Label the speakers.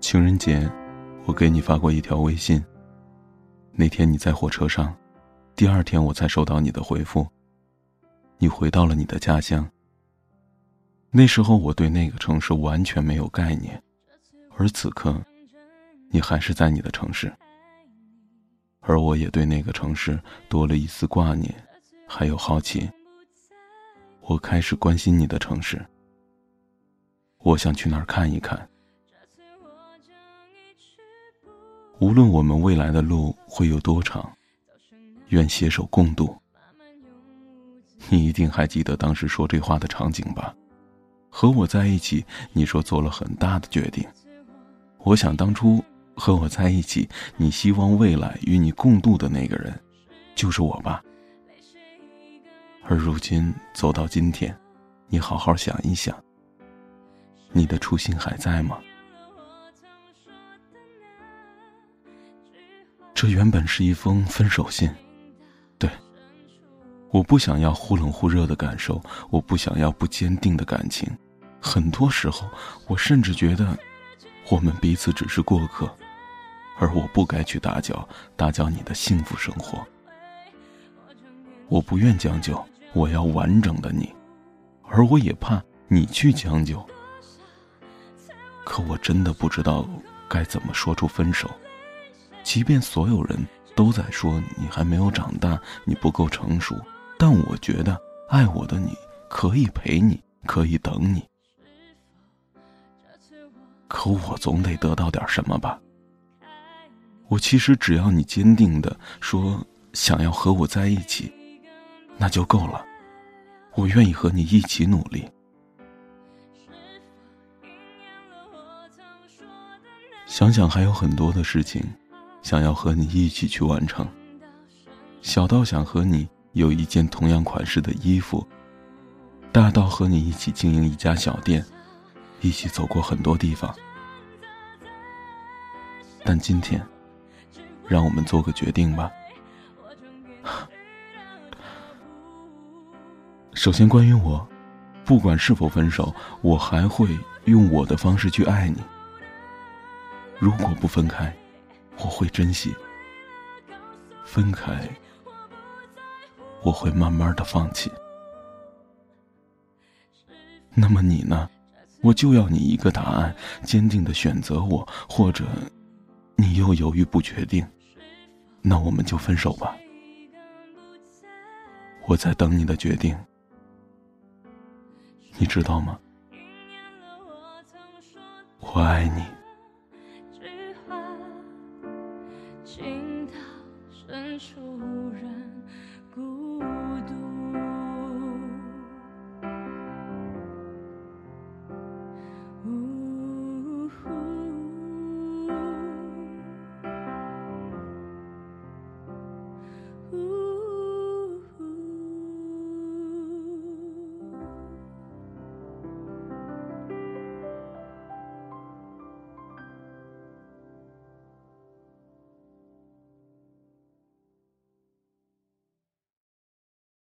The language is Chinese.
Speaker 1: 情人节，我给你发过一条微信。那天你在火车上，第二天我才收到你的回复。你回到了你的家乡。那时候我对那个城市完全没有概念，而此刻，你还是在你的城市，而我也对那个城市多了一丝挂念，还有好奇。我开始关心你的城市，我想去那儿看一看。无论我们未来的路会有多长，愿携手共度。你一定还记得当时说这话的场景吧？和我在一起，你说做了很大的决定。我想当初和我在一起，你希望未来与你共度的那个人，就是我吧。而如今走到今天，你好好想一想，你的初心还在吗？这原本是一封分手信，对，我不想要忽冷忽热的感受，我不想要不坚定的感情，很多时候，我甚至觉得，我们彼此只是过客，而我不该去打搅，打搅你的幸福生活。我不愿将就。我要完整的你，而我也怕你去将就。可我真的不知道该怎么说出分手。即便所有人都在说你还没有长大，你不够成熟，但我觉得爱我的你可以陪你，可以等你。可我总得得到点什么吧。我其实只要你坚定的说想要和我在一起。那就够了，我愿意和你一起努力。想想还有很多的事情，想要和你一起去完成。小到想和你有一件同样款式的衣服，大到和你一起经营一家小店，一起走过很多地方。但今天，让我们做个决定吧。首先，关于我，不管是否分手，我还会用我的方式去爱你。如果不分开，我会珍惜；分开，我会慢慢的放弃。那么你呢？我就要你一个答案：坚定的选择我，或者你又犹豫不决定，那我们就分手吧。我在等你的决定。你知道吗？我爱你。深处无人故。